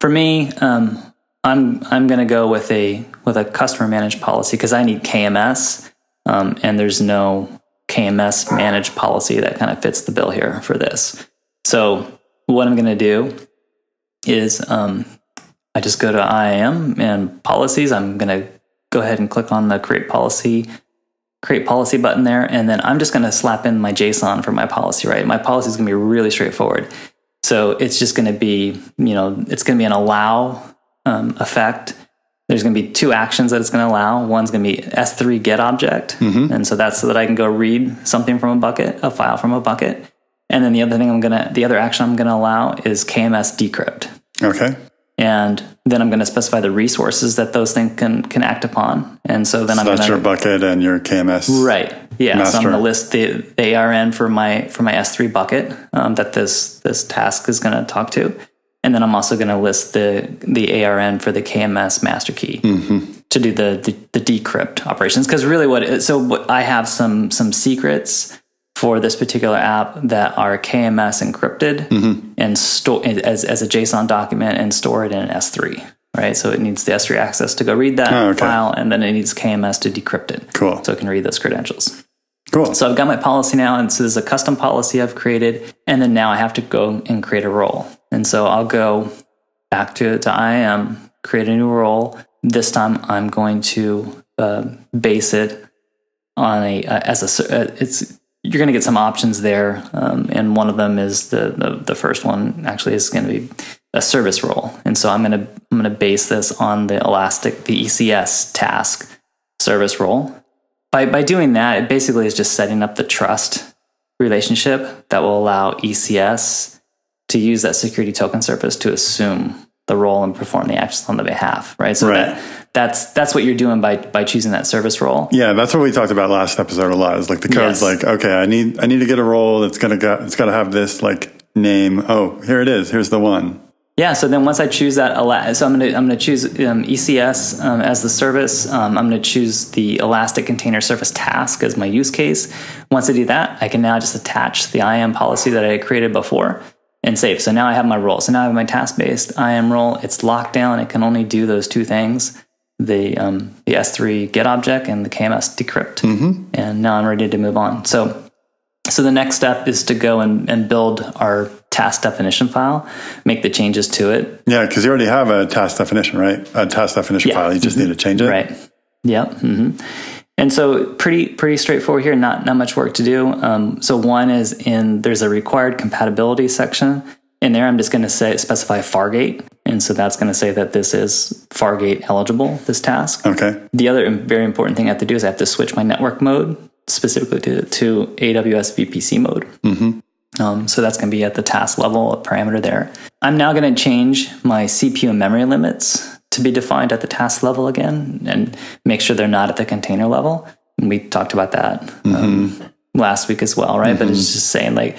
for me, um, I'm I'm gonna go with a with a customer managed policy because I need KMS, um, and there's no KMS managed policy that kind of fits the bill here for this. So what I'm gonna do is um, I just go to IAM and policies. I'm going to go ahead and click on the create policy, create policy button there. And then I'm just going to slap in my JSON for my policy, right? My policy is going to be really straightforward. So it's just going to be, you know, it's going to be an allow um, effect. There's going to be two actions that it's going to allow. One's going to be S3 get object. And so that's so that I can go read something from a bucket, a file from a bucket. And then the other thing I'm going to, the other action I'm going to allow is KMS decrypt
Okay.
and then I'm going to specify the resources that those things can can act upon. And so then
So
I'm
that's
going
your bucket and your KMS.
right, yeah. So. I'm going to list the, the ARN for my for my S3 bucket um, that this this task is going to talk to, and then I'm also going to list the the ARN for the KMS master key mm-hmm. to do the the, the decrypt operations. Because really, what it- so what, I have some some secrets for this particular app that are KMS encrypted mm-hmm. and store as, as a JSON document and store it in an S3, right? So it needs the S3 access to go read that
Oh, okay.
file, and then it needs KMS to decrypt it.
Cool.
So it can read those credentials.
Cool.
So I've got my policy now, and so there's a custom policy I've created, and then now I have to go and create a role. And so I'll go back to to IAM, create a new role. This time I'm going to uh, base it on a uh, as a uh, it's you're going to get some options there, um, and one of them is the, the the first one actually is going to be a service role, and so I'm going to I'm going to base this on the Elastic the ECS task service role. By by doing that, it basically is just setting up the trust relationship that will allow ECS to use that security token service to assume the role and perform the actions on the behalf, right? So
Right.
that that's that's what you're doing by by choosing that service role.
Yeah, that's what we talked about last episode a lot. Is like the code's
Yes.
like, okay, I need I need to get a role that's gonna go, it's gotta have this like name. Oh, here it is. Here's the one.
Yeah. So then once I choose that, so I'm gonna I'm gonna choose um, ECS um, as the service. Um, I'm gonna choose the Elastic Container Service task as my use case. Once I do that, I can now just attach the IAM policy that I created before and save. So now I have my role. So now I have my task based IAM role. It's locked down. It can only do those two things. The um, the S3 get object and the KMS decrypt, and now I'm ready to move on. So so the next step is to go and, and build our task definition file, make the changes to it.
Yeah, because you already have a task definition, right? A task definition
Yeah. Mm-hmm.
file. You just need to change it.
Right. Yep. hmm And so pretty pretty straightforward here. Not not much work to do. Um, so one is in there's a required compatibility section. In there, I'm just going to say specify Fargate, and so that's going to say that this is Fargate eligible. This task.
Okay.
The other very important thing I have to do is I have to switch my network mode specifically to, to AWS VPC mode. Um, so that's going to be at the task level, a parameter there. I'm now going to change my CPU and memory limits to be defined at the task level again and make sure they're not at the container level. And we talked about that um, last week as well, right? But it's just saying like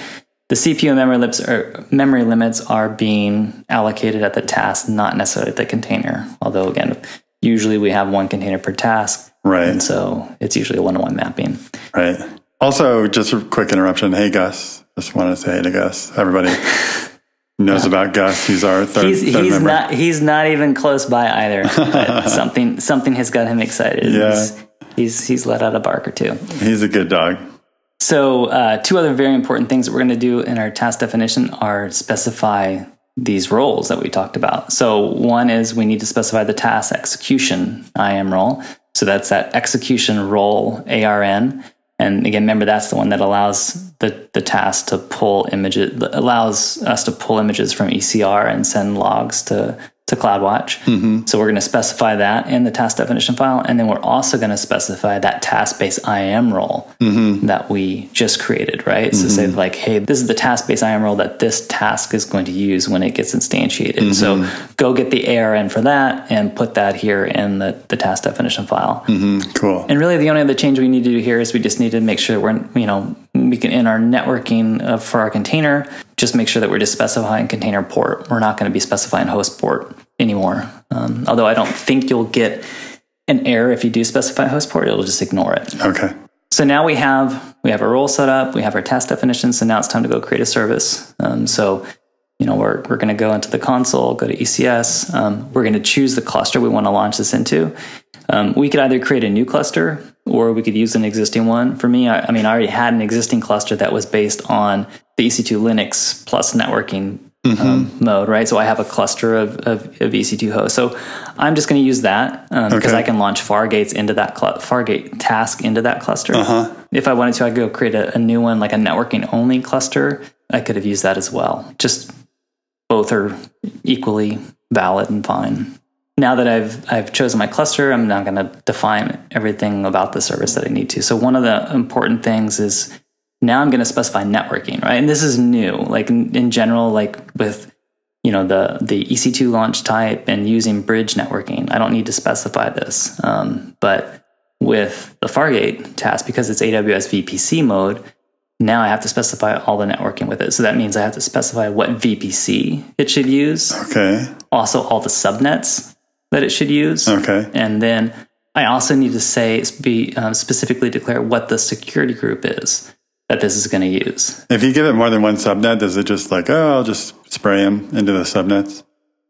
the CPU memory limits are memory limits are being allocated at the task, not necessarily at the container. Although again, usually we have one container per task.
Right.
And so it's usually a one to one mapping.
Right. Also, just a quick interruption. Hey, Gus. Just want to say hey to Gus. Everybody knows about Gus. He's our third,
He's,
third
he's
member.
not he's not even close by either. Something something has got him excited.
Yeah.
He's, he's he's let out a bark or two.
He's a good dog.
So, uh, two other very important things that we're going to do in our task definition are specify these roles that we talked about. So, one is we need to specify the task execution IAM role. So, that's that execution role ARN. And again, remember that's the one that allows the, the task to pull images, allows us to pull images from ECR and send logs to, to CloudWatch. Mm-hmm. So we're going to specify that in the task definition file. And then we're also going to specify that task based IAM role mm-hmm. that we just created, right? So say mm-hmm. like, hey, this is the task based IAM role that this task is going to use when it gets instantiated. So go get the ARN for that and put that here in the, the task definition file.
Cool.
And really, the only other change we need to do here is we just need to make sure we're, you know, we can in our networking uh, for our container, just make sure that we're just specifying container port. We're not going to be specifying host port anymore. Um, although I don't think you'll get an error if you do specify host port; it'll just ignore it.
Okay.
So now we have we have a role set up, we have our task definition. So now it's time to go create a service. Um, so you know we're we're going to go into the console, go to ECS. Um, we're going to choose the cluster we want to launch this into. Um, we could either create a new cluster or we could use an existing one. For me, I, I mean, I already had an existing cluster that was based on the EC2 Linux plus networking um, mode, right? So I have a cluster of, of, of EC2 hosts. So I'm just going to use that because
Okay.
I can launch Fargates into that cl- Fargate task into that cluster. If I wanted to, I could go create a, a new one, like a networking only cluster. I could have used that as well. Just both are equally valid and fine. Now that I've I've chosen my cluster, I'm now going to define everything about the service that I need to. So one of the important things is now I'm going to specify networking, right? And this is new. Like in, in general, like with you know the the EC2 launch type and using bridge networking, I don't need to specify this. Um, but with the Fargate task, because it's AWS VPC mode, now I have to specify all the networking with it. So that means I have to specify what VPC it should use,
Okay.
also all the subnets that it should use,
Okay.
and then I also need to say be um, specifically declare what the security group is that this is going to use.
If you give it more than one subnet, does it just like, oh, I'll just spray them into the subnets,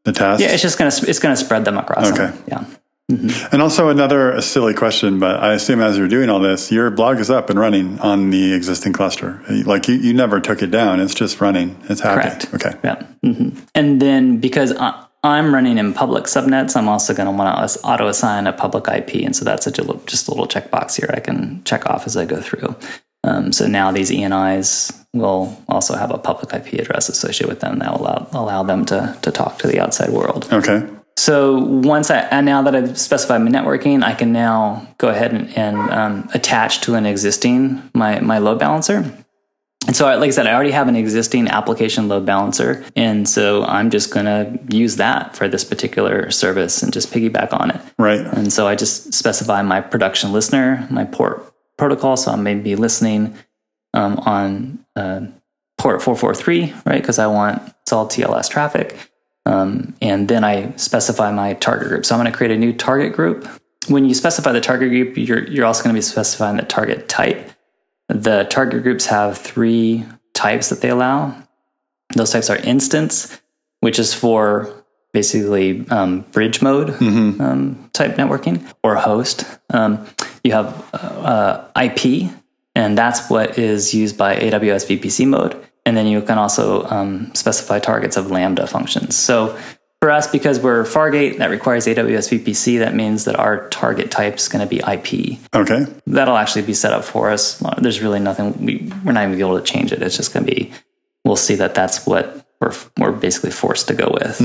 the tasks?
Yeah, it's just going to it's going to spread them across.
Okay.
them. Yeah.
And also another silly question, but I assume as you're doing all this, your blog is up and running on the existing cluster. Like you, you never took it down. It's just running. It's happy.
Correct.
Okay.
Yeah. hmm And then because I, I'm running in public subnets, I'm also going to want to auto assign a public IP. And so that's a, just a little checkbox here I can check off as I go through. Um, so now these ENIs will also have a public IP address associated with them that will allow, allow them to, to talk to the outside world.
Okay.
So once I and now that I've specified my networking, I can now go ahead and, and um, attach to an existing my my load balancer. And so, like I said, I already have an existing application load balancer, and so I'm just going to use that for this particular service and just piggyback on it.
Right.
And so I just specify my production listener, my port protocol. So I may be listening um, on uh, port 443, right? Because I want it's all TLS traffic. Um, and then I specify my target group. So I'm going to create a new target group. When you specify the target group, you're, you're also going to be specifying the target type. The target groups have three types that they allow. Those types are instance, which is for basically um, bridge mode um, type networking, or host. Um, you have uh, IP, and that's what is used by AWS VPC mode. And then you can also um, specify targets of Lambda functions. So for us, because we're Fargate, that requires AWS VPC. That means that our target type is going to be IP.
Okay.
That'll actually be set up for us. There's really nothing we, we're not even able to change it. It's just going to be. We'll see that that's what we're we're basically forced to go with.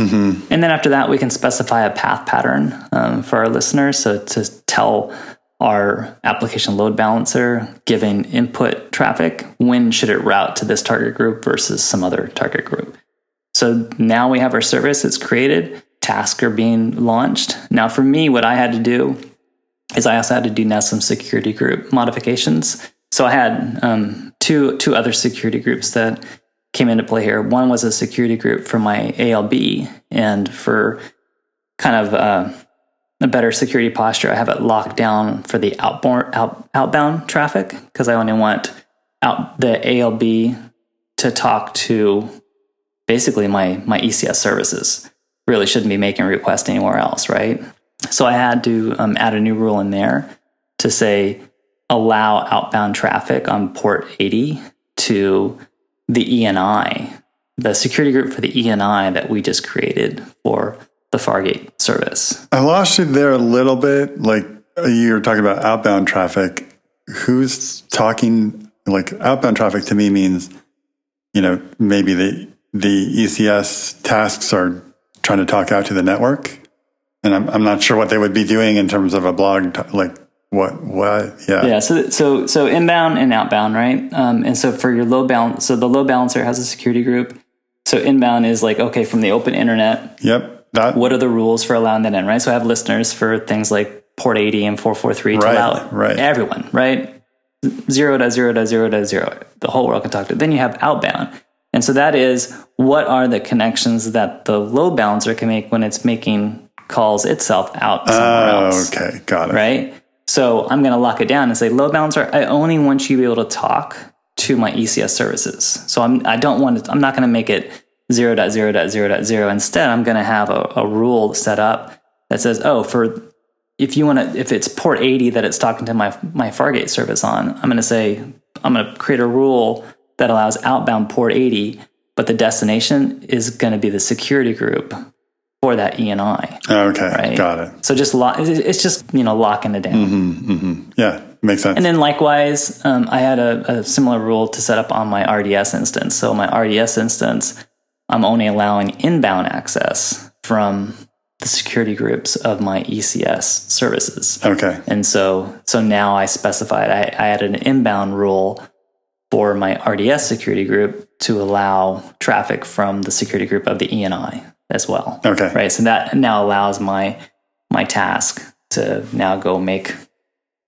And then after that, we can specify a path pattern um, for our listeners. So to tell our application load balancer, giving input traffic, when should it route to this target group versus some other target group. So now we have our service, it's created, tasks are being launched. Now, for me, what I had to do is I also had to do now some security group modifications. So I had um, two two other security groups that came into play here. One was a security group for my ALB and for kind of uh, a better security posture. I have it locked down for the outbound out, outbound traffic because I only want out the ALB to talk to basically my my ECS services. Really shouldn't be making requests anywhere else, right? So I had to um, add a new rule in there to say allow outbound traffic on port 80 to the ENI, the security group for the ENI that we just created for the Fargate service.
I lost you there a little bit. Like you were talking about outbound traffic. Who's talking? Like outbound traffic to me means, you know, maybe the the ECS tasks are trying to talk out to the network, and I'm I'm not sure what they would be doing in terms of a blog. T- like what what yeah
yeah so so so inbound and outbound right um, and so for your load balance so the load balancer has a security group so inbound is like okay from the open internet
yep
that, what are the rules for allowing that in, right? So I have listeners for things like port 80 and 443 to
right,
allow
right.
everyone, right? Zero to zero to zero to zero. The whole world can talk to. Then you have outbound. And so that is what are the connections that the load balancer can make when it's making calls itself out somewhere
oh,
else.
Okay, got it.
Right? So I'm going to lock it down and say, load balancer, I only want you to be able to talk to my ECS services. So I'm, I don't want to, I'm not going to make it 0.0.0.0. Instead, I'm going to have a, a rule set up that says, oh, for if you want to, if it's port 80 that it's talking to my, my Fargate service on, I'm going to say, I'm going to create a rule that allows outbound port 80, but the destination is going to be the security group for that ENI.
Okay, right? got it.
So just lock, it's just you know locking it down.
Mm-hmm, mm-hmm. Yeah, makes sense.
And then likewise, um, I had a, a, similar rule to set up on my RDS instance. So my RDS instance, I'm only allowing inbound access from the security groups of my ECS services.
Okay.
And so so now I specified I, I added an inbound rule for my RDS security group to allow traffic from the security group of the ENI as well.
Okay.
Right. So that now allows my my task to now go make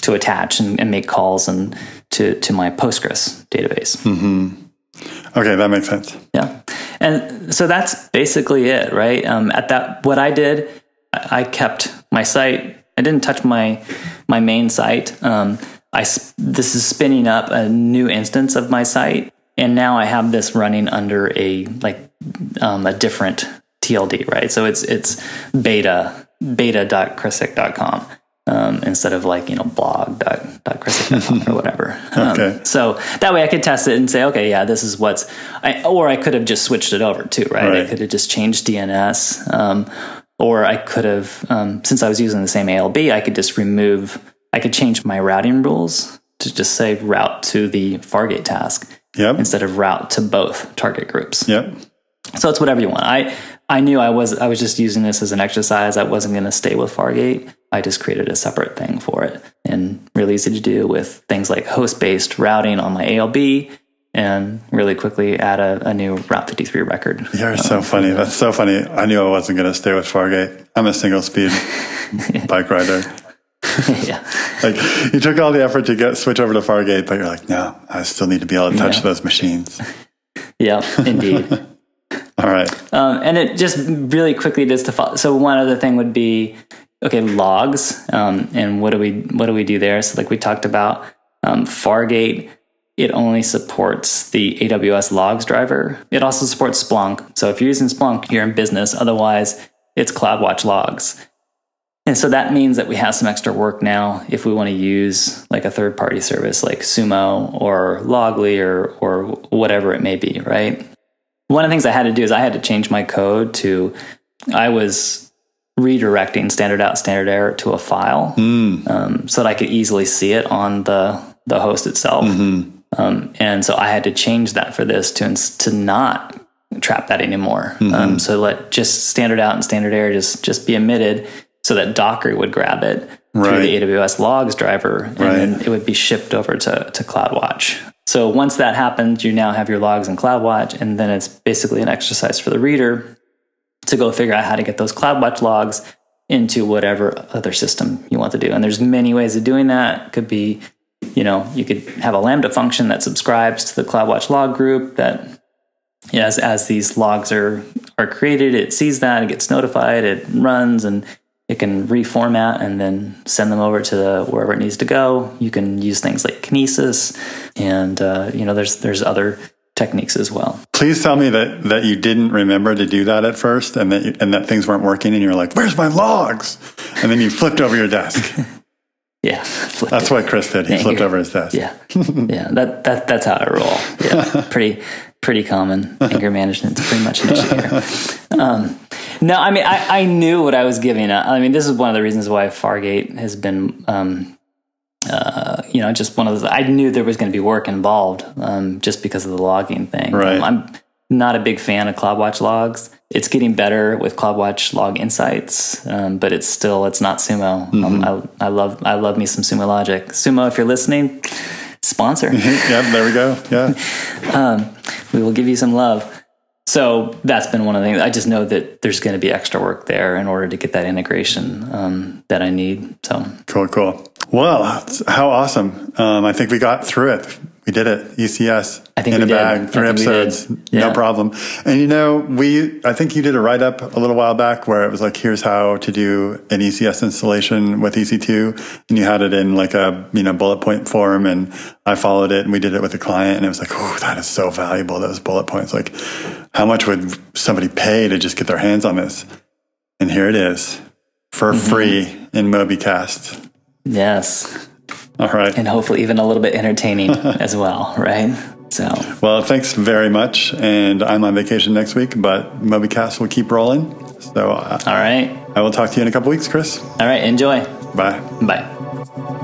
to attach and, and make calls and to to my Postgres database.
Mm-hmm. Okay, that makes sense.
Yeah. And so that's basically it, right? Um, at that, what I did, I kept my site. I didn't touch my my main site. Um, I this is spinning up a new instance of my site, and now I have this running under a like um, a different TLD, right? So it's it's beta beta.chrissick.com um, instead of like you know blog dot, dot or whatever. Um, okay. So that way I could test it and say, okay, yeah, this is what's. I, or I could have just switched it over too, right? right. I could have just changed DNS, um, or I could have, um, since I was using the same ALB, I could just remove. I could change my routing rules to just say route to the Fargate task
yep.
instead of route to both target groups.
Yep.
So it's whatever you want. I I knew I was I was just using this as an exercise. I wasn't going to stay with Fargate. I just created a separate thing for it and really easy to do with things like host based routing on my ALB and really quickly add a, a new Route 53 record.
You're um, so funny. That's so funny. I knew I wasn't going to stay with Fargate. I'm a single speed bike rider.
yeah.
Like you took all the effort to get switch over to Fargate, but you're like, no, I still need to be able to touch yeah. those machines.
Yeah, indeed.
All right.
Um, and it just really quickly just to follow. So one other thing would be okay logs. Um, and what do we what do we do there? So like we talked about um, Fargate. It only supports the AWS logs driver. It also supports Splunk. So if you're using Splunk, you're in business. Otherwise, it's CloudWatch logs. And so that means that we have some extra work now if we want to use like a third party service like Sumo or Loggly or, or whatever it may be, right? one of the things I had to do is I had to change my code to, I was redirecting standard out, standard error to a file
mm.
um, so that I could easily see it on the, the host itself.
Mm-hmm.
Um, and so I had to change that for this to, to not trap that anymore.
Mm-hmm.
Um, so let just standard out and standard error just, just be emitted so that Docker would grab it
right.
through the AWS logs driver and
right.
then it would be shipped over to, to CloudWatch. So once that happens, you now have your logs in CloudWatch, and then it's basically an exercise for the reader to go figure out how to get those CloudWatch logs into whatever other system you want to do. And there's many ways of doing that. It could be, you know, you could have a Lambda function that subscribes to the CloudWatch log group that as as these logs are are created, it sees that, it gets notified, it runs and it can reformat and then send them over to the, wherever it needs to go. You can use things like Kinesis, and uh, you know, there's there's other techniques as well.
Please tell me that that you didn't remember to do that at first, and that you, and that things weren't working, and you're like, "Where's my logs?" And then you flipped over your desk.
yeah,
that's what Chris did. He flipped over his desk.
Yeah, yeah. That that that's how I roll. Yeah, pretty pretty common. Anger management is pretty much an issue here. Um, no, I mean, I, I knew what I was giving up. I mean, this is one of the reasons why Fargate has been, um, uh, you know, just one of those. I knew there was going to be work involved um, just because of the logging thing.
Right.
I'm not a big fan of CloudWatch logs. It's getting better with CloudWatch log insights, um, but it's still it's not Sumo. Mm-hmm. I, I love I love me some Sumo Logic. Sumo, if you're listening, sponsor.
yeah, there we go. Yeah.
um, we will give you some love. So that's been one of the things. I just know that there's going to be extra work there in order to get that integration um, that I need. So
cool, cool. Well, how awesome! Um, I think we got through it we did it. ECS
I think
in
a
did. bag, three episodes, yeah. no problem. And you know, we I think you did a write up a little while back where it was like, here's how to do an ECS installation with EC2, and you had it in like a you know bullet point form, and I followed it, and we did it with a client, and it was like, oh, that is so valuable. Those bullet points, like, how much would somebody pay to just get their hands on this? And here it is for mm-hmm. free in MobyCast.
Yes.
All right.
And hopefully even a little bit entertaining as well, right? So,
well, thanks very much. And I'm on vacation next week, but MobyCast will keep rolling. So, uh,
all right.
I will talk to you in a couple weeks, Chris.
All right. Enjoy.
Bye.
Bye.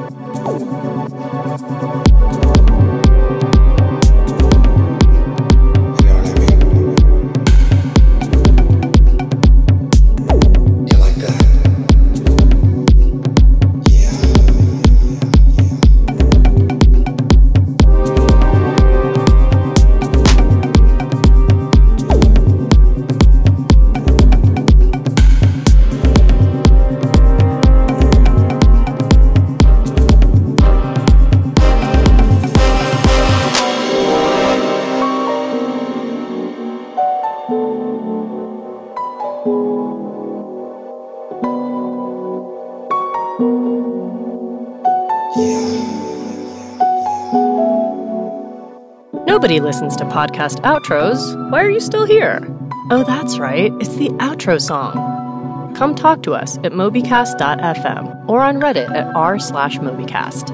Nobody listens to podcast outros. Why are you still here? Oh, that's right, it's the outro song. Come talk to us at mobycast.fm or on Reddit at r slash mobycast.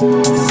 Yeah.